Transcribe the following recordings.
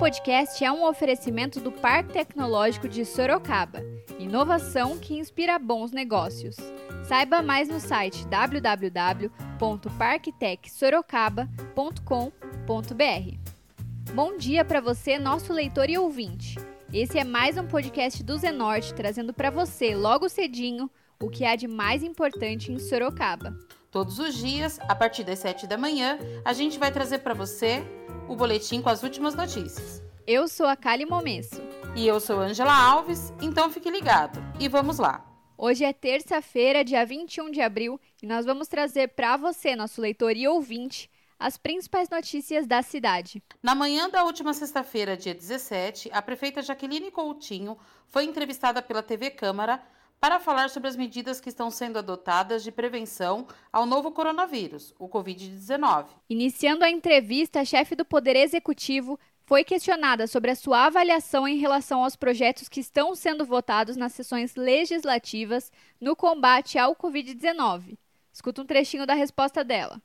podcast é um oferecimento do Parque Tecnológico de Sorocaba. Inovação que inspira bons negócios. Saiba mais no site www.parktecsorocaba.com.br. Bom dia para você, nosso leitor e ouvinte. Esse é mais um podcast do Zenorte, trazendo para você, logo cedinho, o que há de mais importante em Sorocaba. Todos os dias, a partir das 7 da manhã, a gente vai trazer para você o boletim com as últimas notícias. Eu sou a Kali Momesso. E eu sou Angela Alves, então fique ligado. E vamos lá. Hoje é terça-feira, dia 21 de abril, e nós vamos trazer para você, nosso leitor e ouvinte, as principais notícias da cidade. Na manhã da última sexta-feira, dia 17, a prefeita Jaqueline Coutinho foi entrevistada pela TV Câmara para falar sobre as medidas que estão sendo adotadas de prevenção ao novo coronavírus, o Covid-19. Iniciando a entrevista, a chefe do Poder Executivo foi questionada sobre a sua avaliação em relação aos projetos que estão sendo votados nas sessões legislativas no combate ao Covid-19. Escuta um trechinho da resposta dela.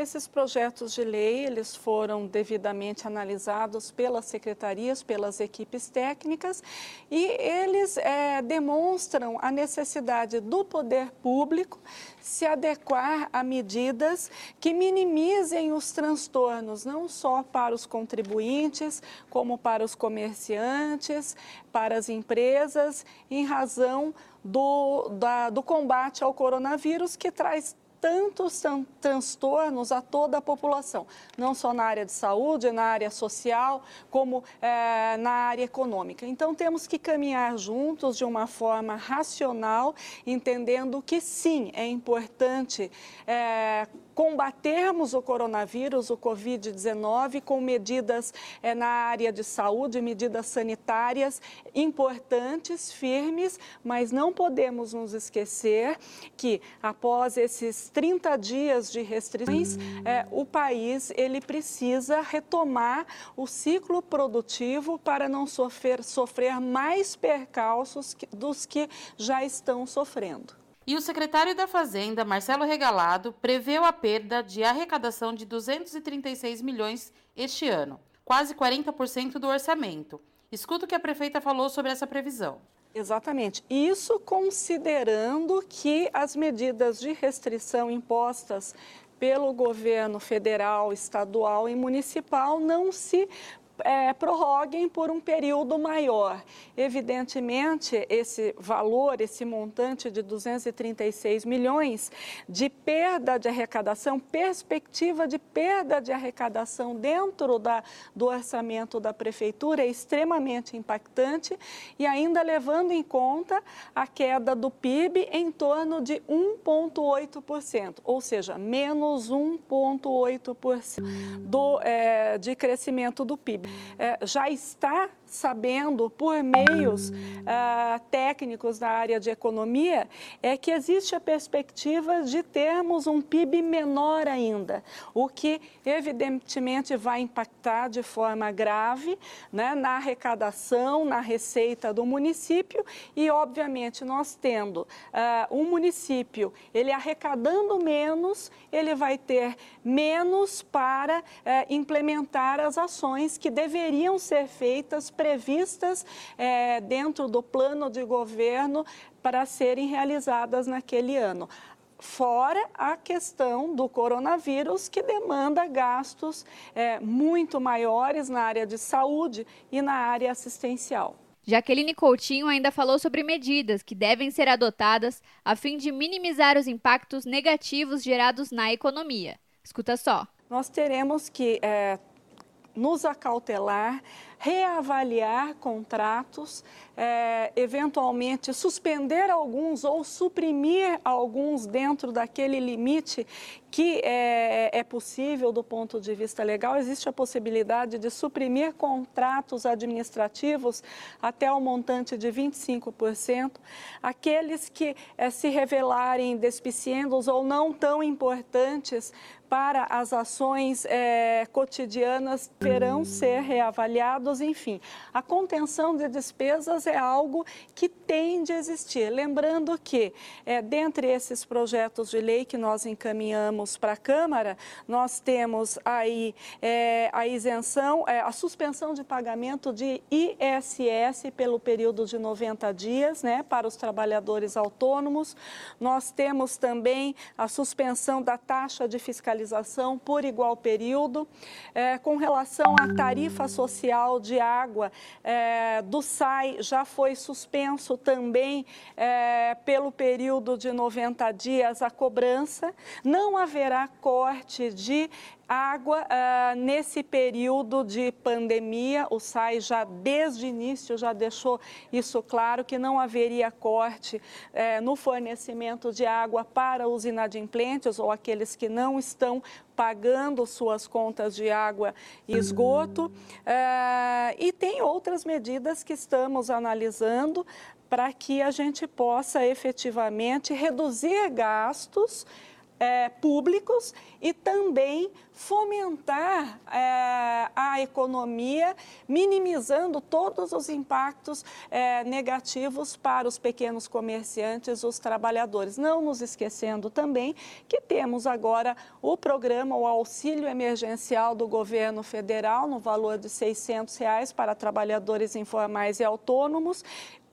Esses projetos de lei, eles foram devidamente analisados pelas secretarias, pelas equipes técnicas e eles é, demonstram a necessidade do poder público se adequar a medidas que minimizem os transtornos, não só para os contribuintes, como para os comerciantes, para as empresas, em razão do, da, do combate ao coronavírus, que traz tantos transtornos a toda a população, não só na área de saúde, na área social, como é, na área econômica. Então, temos que caminhar juntos de uma forma racional, entendendo que sim, é importante é, combatermos o coronavírus, o Covid-19, com medidas é, na área de saúde, medidas sanitárias importantes, firmes, mas não podemos nos esquecer que após esses 30 dias de restrições, é, o país ele precisa retomar o ciclo produtivo para não sofrer, sofrer mais percalços dos que já estão sofrendo. E o secretário da Fazenda, Marcelo Regalado, preveu a perda de arrecadação de 236 milhões este ano, quase 40% do orçamento. Escuta o que a prefeita falou sobre essa previsão. Exatamente. Isso considerando que as medidas de restrição impostas pelo governo federal, estadual e municipal não se é, prorroguem por um período maior. Evidentemente, esse valor, esse montante de 236 milhões de perda de arrecadação, perspectiva de perda de arrecadação dentro da, do orçamento da prefeitura é extremamente impactante e ainda levando em conta a queda do PIB em torno de 1,8%, ou seja, menos 1,8% do, é, de crescimento do PIB já está sabendo por meios uh, técnicos da área de economia é que existe a perspectiva de termos um PIB menor ainda, o que evidentemente vai impactar de forma grave né, na arrecadação, na receita do município e, obviamente, nós tendo uh, um município ele arrecadando menos, ele vai ter menos para uh, implementar as ações que deveriam ser feitas previstas é, dentro do plano de governo para serem realizadas naquele ano fora a questão do coronavírus, que demanda gastos é, muito maiores na área de saúde e na área assistencial. Jaqueline Coutinho ainda falou sobre medidas que devem ser adotadas a fim de minimizar os impactos negativos gerados na economia. Escuta só. Nós teremos que é, nos acautelar, reavaliar contratos, é, eventualmente suspender alguns ou suprimir alguns dentro daquele limite que é, é, possível do ponto de vista legal. Existe a possibilidade de suprimir contratos administrativos até o montante de 25%. Aqueles que é, se revelarem despiciendos ou não tão importantes para as ações é, cotidianas deverão ser reavaliados enfim. A contenção de despesas é algo que tem de existir. Lembrando que, é, dentre esses projetos de lei que nós encaminhamos para a Câmara, nós temos aí é, a isenção, a suspensão de pagamento de ISS pelo período de 90 dias, né, para os trabalhadores autônomos. Nós temos também a suspensão da taxa de fiscalização por igual período. É, com relação à tarifa social de água é, do SAI, já foi suspenso também é, pelo período de 90 dias a cobrança. Não haverá corte de água ah, nesse período de pandemia. O SAI já desde o início já deixou isso claro que não haveria corte eh, no fornecimento de água para os inadimplentes ou aqueles que não estão pagando suas contas de água e esgoto. Eh, e tem outras medidas que estamos analisando para que a gente possa efetivamente reduzir gastos é, públicos e também fomentar é, a economia, minimizando todos os impactos é, negativos para os pequenos comerciantes, os trabalhadores. Não nos esquecendo também que temos agora o programa, o auxílio emergencial do governo federal, no valor de 600 reais para trabalhadores informais e autônomos,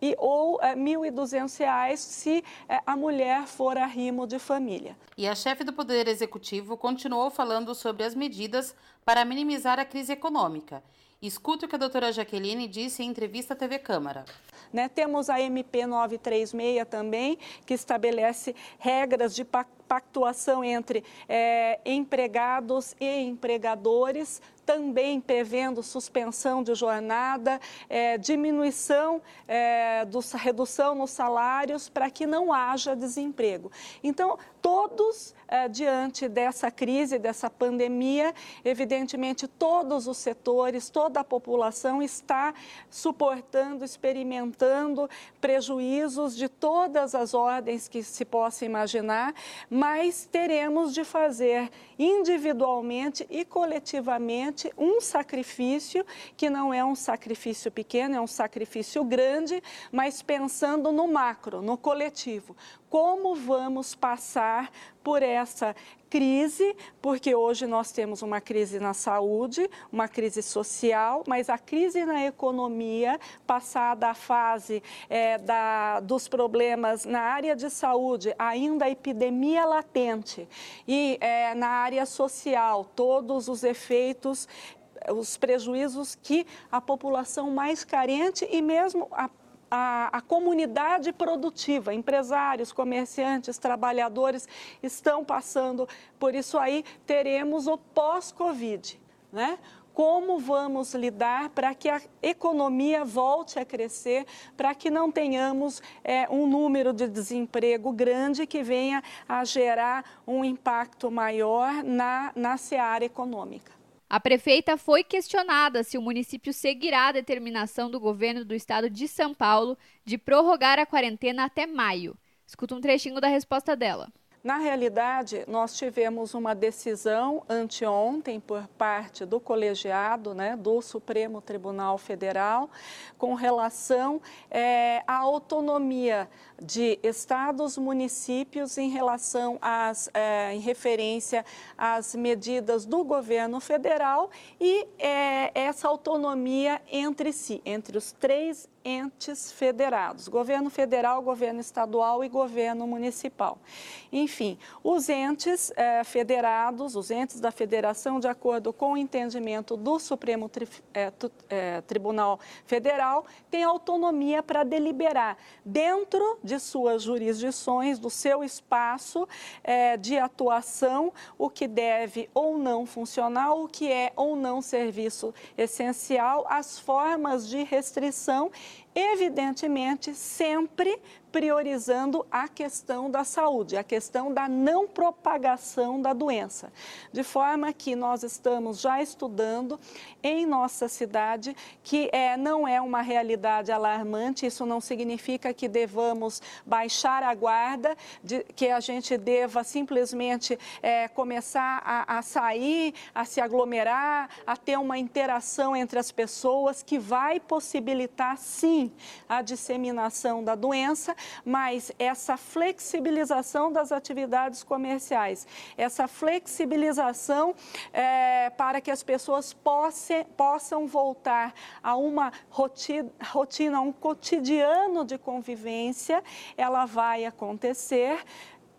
e, ou é, R$ 1.200 se é, a mulher for arrimo de família. E a chefe do Poder Executivo continuou falando sobre as medidas para minimizar a crise econômica. Escute o que a doutora Jaqueline disse em entrevista à TV Câmara. Né, temos a MP 936 também, que estabelece regras de pactuação entre é, empregados e empregadores também prevendo suspensão de jornada, é, diminuição, é, redução nos salários para que não haja desemprego. Então, todos, é, diante dessa crise, dessa pandemia, evidentemente todos os setores, toda a população está suportando, experimentando prejuízos de todas as ordens que se possa imaginar, mas teremos de fazer individualmente e coletivamente um sacrifício que não é um sacrifício pequeno, é um sacrifício grande, mas pensando no macro, no coletivo. Como vamos passar por essa crise, porque hoje nós temos uma crise na saúde, uma crise social, mas a crise na economia, passada a fase é, da, dos problemas na área de saúde, ainda a epidemia latente, e é, na área social, todos os efeitos os prejuízos que a população mais carente e mesmo a a, a, comunidade produtiva, empresários, comerciantes, trabalhadores estão passando por isso aí, teremos o pós-Covid, né? Como vamos lidar para que a economia volte a crescer, para que não tenhamos é, um número de desemprego grande que venha a gerar um impacto maior na, na seara econômica. A prefeita foi questionada se o município seguirá a determinação do governo do estado de São Paulo de prorrogar a quarentena até maio. Escuta um trechinho da resposta dela. Na realidade, nós tivemos uma decisão anteontem por parte do colegiado né, do Supremo Tribunal Federal com relação é, à autonomia de estados, municípios em relação às, é, em referência às medidas do governo federal e é, essa autonomia entre si, entre os três entes federados, governo federal, governo estadual e governo municipal. Enfim, os entes eh, federados, os entes da federação, de acordo com o entendimento do Supremo Tri, eh, tu, eh, Tribunal Federal, têm autonomia para deliberar dentro de suas jurisdições, do seu espaço de atuação, o que deve ou não funcionar, o que é ou não serviço essencial, as formas de restrição evidentemente sempre priorizando a questão da saúde, a questão da não propagação da doença. De forma que nós estamos já estudando em nossa cidade que é, não é uma realidade alarmante, isso não significa que devamos baixar a guarda, de, que a gente deva simplesmente é, começar a, a sair, a se aglomerar, a ter uma interação entre as pessoas que vai possibilitar sim a disseminação da doença, mas essa flexibilização das atividades comerciais, essa flexibilização é, para que as pessoas posse, possam voltar a uma rotina, rotina, um cotidiano de convivência, ela vai acontecer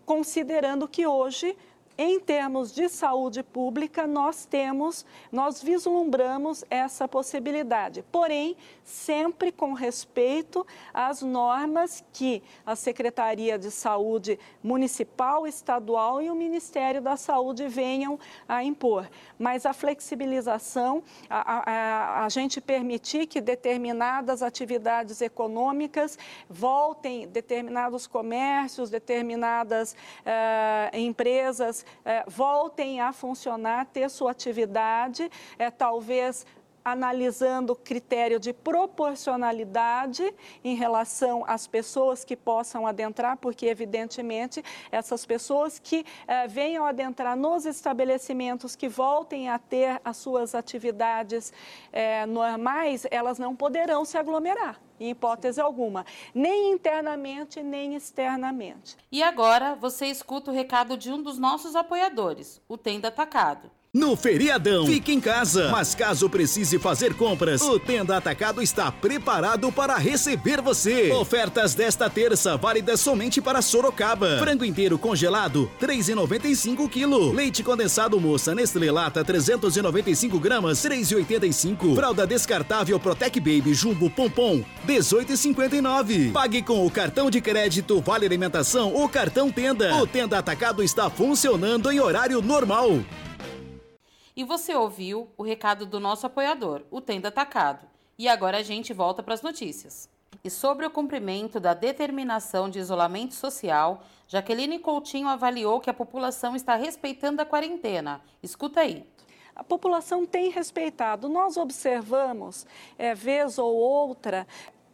considerando que hoje em termos de saúde pública, nós temos, nós vislumbramos essa possibilidade, porém, sempre com respeito às normas que a Secretaria de Saúde Municipal, Estadual e o Ministério da Saúde venham a impor. Mas a flexibilização, a, a, a gente permitir que determinadas atividades econômicas voltem, determinados comércios, determinadas uh, empresas voltem a funcionar, ter sua atividade, é, talvez analisando critério de proporcionalidade em relação às pessoas que possam adentrar, porque, evidentemente, essas pessoas que eh, venham adentrar nos estabelecimentos, que voltem a ter as suas atividades eh, normais, elas não poderão se aglomerar em hipótese alguma, nem internamente nem externamente. E agora você escuta o recado de um dos nossos apoiadores, o Tenda Atacado. No feriadão, fique em casa. Mas caso precise fazer compras, o Tenda Atacado está preparado para receber você. Ofertas desta terça, válidas somente para Sorocaba. Frango inteiro congelado, 3,95 kg. Leite condensado moça Nestlé Lata, 395 gramas, 3,85. Fralda descartável Protec Baby Jumbo Pompom, 18,59. Pague com o cartão de crédito Vale Alimentação ou cartão Tenda. O Tenda Atacado está funcionando em horário normal. E você ouviu o recado do nosso apoiador, o Tenda Atacado. E agora a gente volta para as notícias. E sobre o cumprimento da determinação de isolamento social, Jaqueline Coutinho avaliou que a população está respeitando a quarentena. Escuta aí. A população tem respeitado. Nós observamos, é, vez ou outra,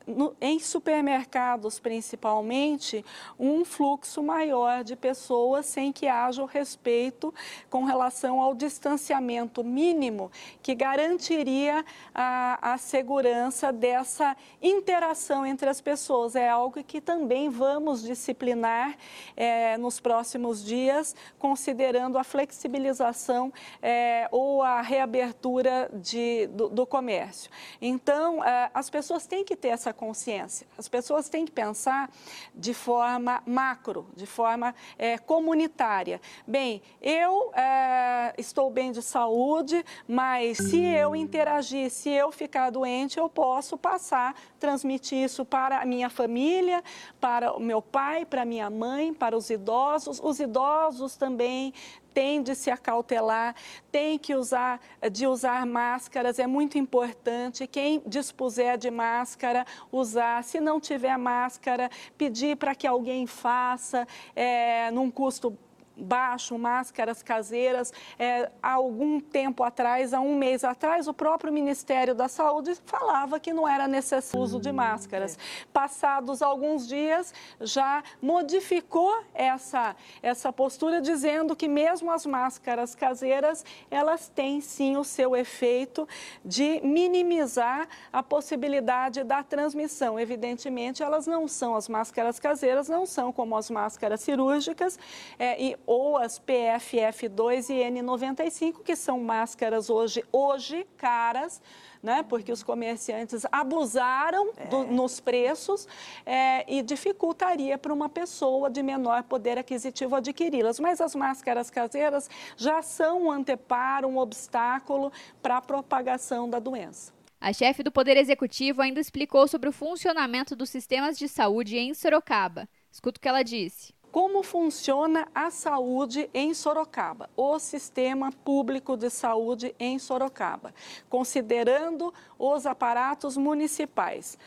no, em supermercados principalmente, um fluxo maior de pessoas sem que haja o respeito com relação ao distanciamento mínimo que garantiria a, a segurança dessa interação entre as pessoas. É algo que também vamos disciplinar é, nos próximos dias, considerando a flexibilização é, ou a reabertura de, do, do comércio. Então, é, as pessoas têm que ter essa consciência. As pessoas têm que pensar de forma macro, de forma é, comunitária. Bem, eu é, estou bem de saúde, mas se eu interagir, se eu ficar doente, eu posso passar, transmitir isso para a minha família, para o meu pai, para a minha mãe, para os idosos. Os idosos também tem de se acautelar, tem que usar de usar máscaras, é muito importante. Quem dispuser de máscara, usar. Se não tiver máscara, pedir para que alguém faça, é, num custo baixo, máscaras caseiras. É, há algum tempo atrás, há um mês atrás, o próprio Ministério da Saúde falava que não era necessário o uso de máscaras. Passados alguns dias, já modificou essa, essa postura, dizendo que mesmo as máscaras caseiras, elas têm sim o seu efeito de minimizar a possibilidade da transmissão. Evidentemente, elas não são, as máscaras caseiras não são como as máscaras cirúrgicas, é, e ou as PFF2 e N95, que são máscaras hoje, hoje caras, né, porque os comerciantes abusaram do, é. nos preços é, e dificultaria para uma pessoa de menor poder aquisitivo adquiri-las. Mas as máscaras caseiras já são um anteparo, um obstáculo para a propagação da doença. A chefe do Poder Executivo ainda explicou sobre o funcionamento dos sistemas de saúde em Sorocaba. Escuta o que ela disse como funciona a saúde em Sorocaba, o sistema público de saúde em Sorocaba, considerando os aparatos municipais.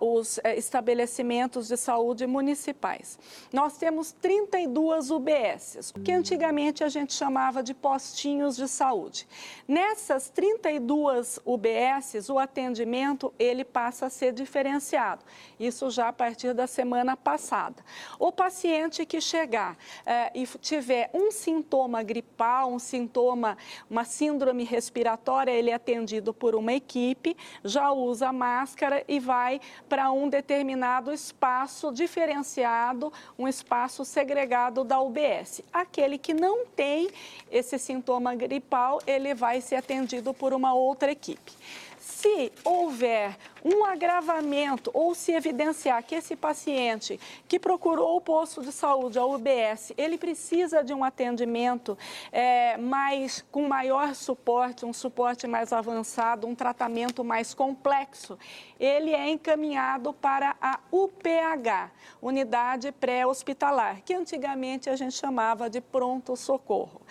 Os é, estabelecimentos de saúde municipais. Nós temos 32 UBSs, que antigamente a gente chamava de postinhos de saúde. Nessas 32 UBSs, o atendimento ele passa a ser diferenciado. Isso já a partir da semana passada. O paciente que chegar é, e tiver um sintoma gripal, um sintoma, uma síndrome respiratória, ele é atendido por uma equipe, já usa máscara e vai para um determinado espaço diferenciado, um espaço segregado da UBS. Aquele que não tem esse sintoma gripal, ele vai ser atendido por uma outra equipe. Se houver um agravamento ou se evidenciar que esse paciente que procurou o posto de saúde, a UBS, ele precisa de um atendimento é, mais, com maior suporte, um suporte mais avançado, um tratamento mais complexo, ele é encaminhado para a UPH, Unidade Pré-Hospitalar, que antigamente a gente chamava de pronto-socorro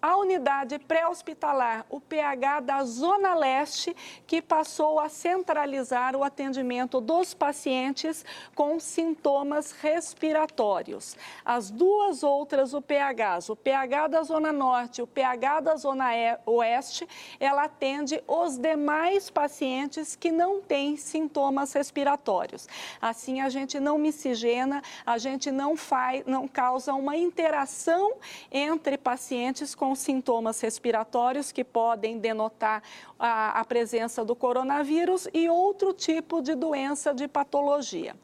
a unidade pré-hospitalar, o PH da Zona Leste, que passou a centralizar o atendimento dos pacientes com sintomas respiratórios. As duas outras UPHs, o PH da Zona Norte e o PH da Zona Oeste, ela atende os demais pacientes que não têm sintomas respiratórios. Assim, a gente não miscigena, a gente não faz, não causa uma interação entre pacientes com com sintomas respiratórios que podem denotar a, a presença do coronavírus e outro tipo de doença de patologia.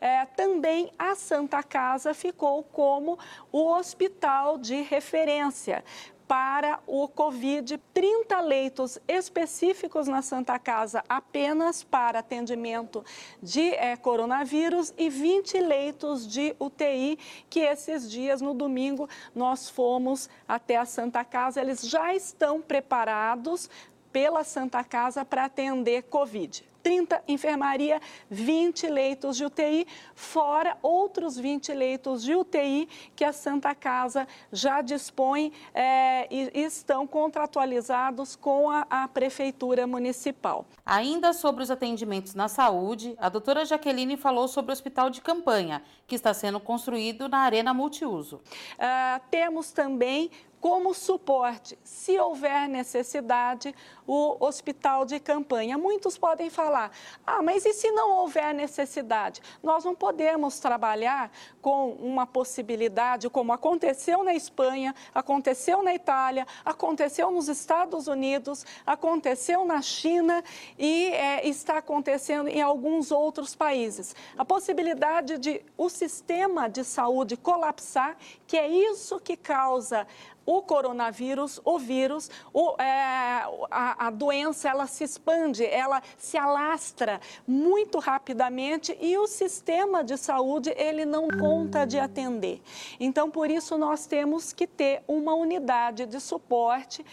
É, também a Santa Casa ficou como o hospital de referência para o Covid, 30 leitos específicos na Santa Casa apenas para atendimento de é, coronavírus e 20 leitos de UTI, que esses dias, no domingo, nós fomos até a Santa Casa. Eles já estão preparados pela Santa Casa para atender Covid. 30 enfermaria, 20 leitos de UTI, fora outros 20 leitos de UTI que a Santa Casa já dispõe é, e, estão contratualizados com a, a, Prefeitura Municipal. Ainda sobre os atendimentos na saúde, a doutora Jaqueline falou sobre o hospital de campanha, que está sendo construído na Arena Multiuso. Uh, temos também como suporte, se houver necessidade, o hospital de campanha. Muitos podem falar: ah, mas e se não houver necessidade? Nós não podemos trabalhar com uma possibilidade, como aconteceu na Espanha, aconteceu na Itália, aconteceu nos Estados Unidos, aconteceu na China e é, está acontecendo em alguns outros países. A possibilidade de o sistema de saúde colapsar, que é isso que causa o coronavírus, o vírus, o, é, a, a doença, ela se expande, ela se alastra muito rapidamente e o sistema de saúde, ele não conta de atender. Então, por isso, nós temos que ter uma unidade de suporte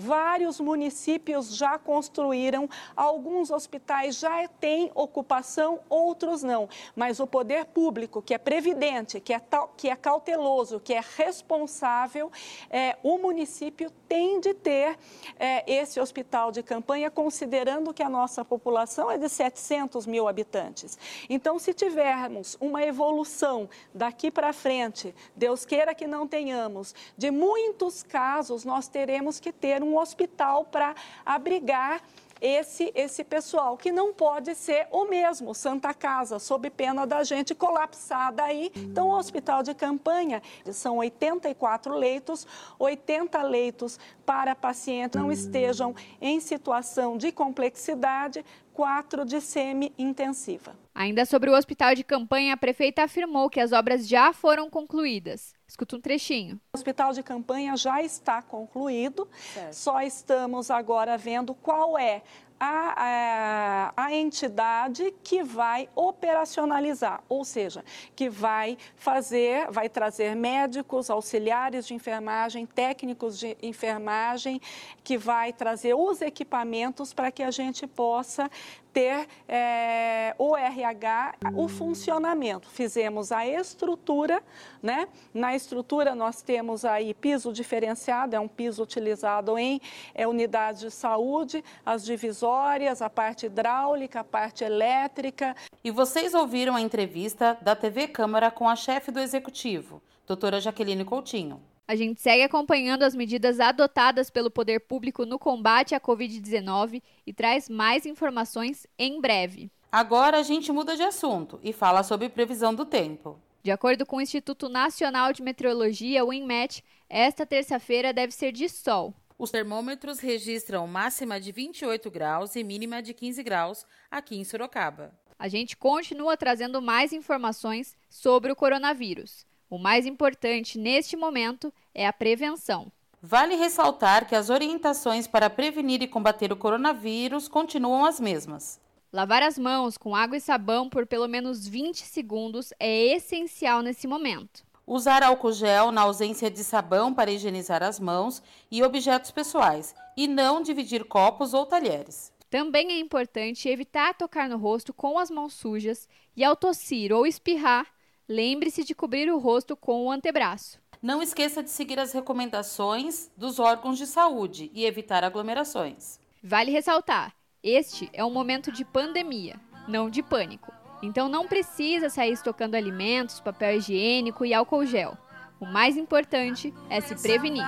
Vários municípios já construíram, alguns hospitais já têm ocupação, outros não. Mas o poder público, que é previdente, que é, que é cauteloso, que é responsável, é, o município tem de ter é, esse hospital de campanha, considerando que a nossa população é de 700 mil habitantes. Então, se tivermos uma evolução daqui para frente, Deus queira que não tenhamos, de muitos casos, nós teremos que ter um um hospital para abrigar esse, esse pessoal, que não pode ser o mesmo, Santa Casa, sob pena da gente colapsar daí. Então, o hospital de campanha são 84 leitos, 80 leitos para pacientes não estejam em situação de complexidade, quatro de semi-intensiva. Ainda sobre o hospital de campanha, a prefeita afirmou que as obras já foram concluídas. Escuta um trechinho. O hospital de campanha já está concluído, certo. só estamos agora vendo qual é a, a, a, entidade que vai operacionalizar, ou seja, que vai fazer, vai trazer médicos, auxiliares de enfermagem, técnicos de enfermagem, que vai trazer os equipamentos para que a gente possa ter é, o RH, o funcionamento. Fizemos a estrutura, né? Na estrutura nós temos aí piso diferenciado, é um piso utilizado em é, unidades de saúde, as divisórias, a parte hidráulica, a parte elétrica. E vocês ouviram a entrevista da TV Câmara com a chefe do executivo, doutora Jaqueline Coutinho. A gente segue acompanhando as medidas adotadas pelo poder público no combate à Covid-19 e traz mais informações em breve. Agora a gente muda de assunto e fala sobre previsão do tempo. De acordo com o Instituto Nacional de Meteorologia, o INMET, esta terça-feira deve ser de sol. Os termômetros registram máxima de 28 graus e mínima de 15 graus aqui em Sorocaba. A gente continua trazendo mais informações sobre o coronavírus. O mais importante neste momento é a prevenção. Vale ressaltar que as orientações para prevenir e combater o coronavírus continuam as mesmas. Lavar as mãos com água e sabão por pelo menos 20 segundos é essencial nesse momento. Usar álcool gel na ausência de sabão para higienizar as mãos e objetos pessoais e não dividir copos ou talheres. Também é importante evitar tocar no rosto com as mãos sujas e ao tossir ou espirrar, lembre-se de cobrir o rosto com o antebraço. Não esqueça de seguir as recomendações dos órgãos de saúde e evitar aglomerações. Vale ressaltar: este é um momento de pandemia, não de pânico. Então não precisa sair estocando alimentos, papel higiênico e álcool gel. O mais importante é se prevenir.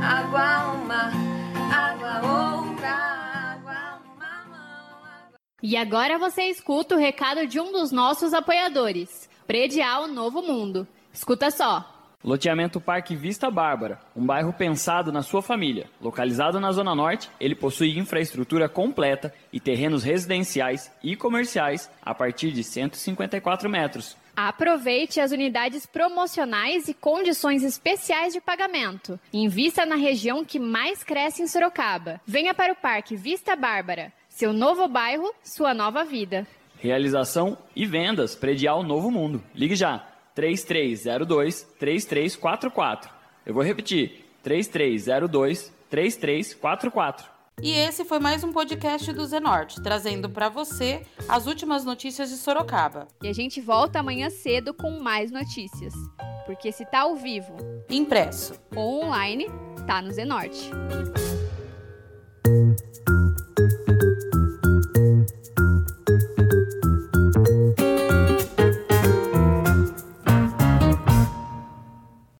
Água uma E agora você escuta o recado de um dos nossos apoiadores, Predial Novo Mundo. Escuta só. Loteamento Parque Vista Bárbara, um bairro pensado na sua família. Localizado na Zona Norte, ele possui infraestrutura completa e terrenos residenciais e comerciais a partir de 154 metros. Aproveite as unidades promocionais e condições especiais de pagamento. Invista na região que mais cresce em Sorocaba. Venha para o Parque Vista Bárbara. Seu novo bairro, sua nova vida. Realização e vendas Predial Novo Mundo. Ligue já 3302 3344. Eu vou repetir 3302 3344. E esse foi mais um podcast do Zenorte, trazendo para você as últimas notícias de Sorocaba. E a gente volta amanhã cedo com mais notícias. Porque se tá ao vivo, impresso ou online, tá no Zenorte.